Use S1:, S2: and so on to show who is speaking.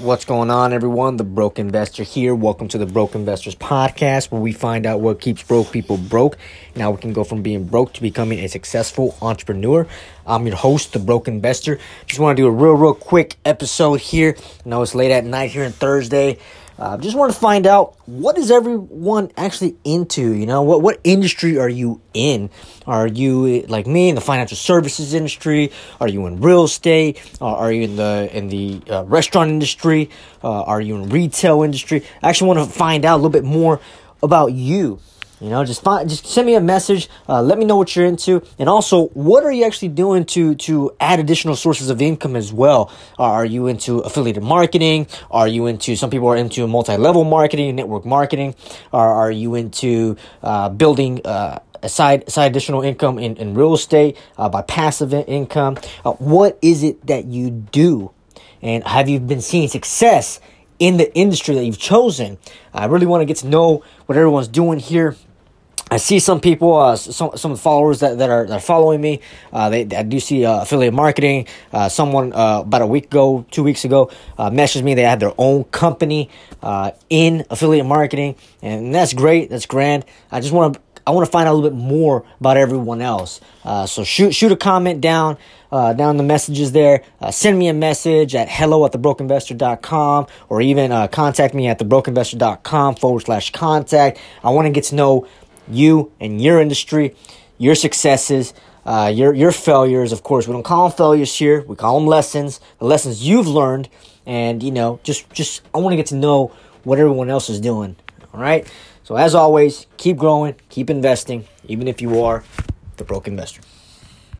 S1: What's going on, everyone? The Broke Investor here. Welcome to the Broke Investors Podcast, where we find out what keeps broke people broke. Now we can go from being broke to becoming a successful entrepreneur. I'm your host, the Broke Investor. Just want to do a real, real quick episode here. I know it's late at night here on Thursday. Uh, just want to find out what is everyone actually into. You know, what what industry are you in? Are you like me in the financial services industry? Are you in real estate? Uh, are you in the in the uh, restaurant industry? Uh, are you in retail industry? I actually want to find out a little bit more about you. You know, just find, just send me a message. Uh, let me know what you're into, and also, what are you actually doing to to add additional sources of income as well? Are you into affiliated marketing? Are you into some people are into multi-level marketing, network marketing? Are are you into uh, building? Uh, side side additional income in, in real estate uh, by passive income. Uh, what is it that you do, and have you been seeing success in the industry that you've chosen? I really want to get to know what everyone's doing here I see some people, uh, some some followers that, that are that are following me. Uh, they I do see uh, affiliate marketing. Uh, someone uh, about a week ago, two weeks ago, uh, messaged me. They had their own company in affiliate marketing, and that's great. That's grand. I just want to I want to find out a little bit more about everyone else. so shoot shoot a comment down. down the messages there. send me a message at hello at thebrokeinvestor.com or even contact me at thebrokeinvestor.com forward slash contact. I want to get to know you and your industry, your successes, uh, your your failures. Of course, we don't call them failures here. We call them lessons. The lessons you've learned, and you know, just just I want to get to know what everyone else is doing. All right. So as always, keep growing, keep investing, even if you are the broke investor.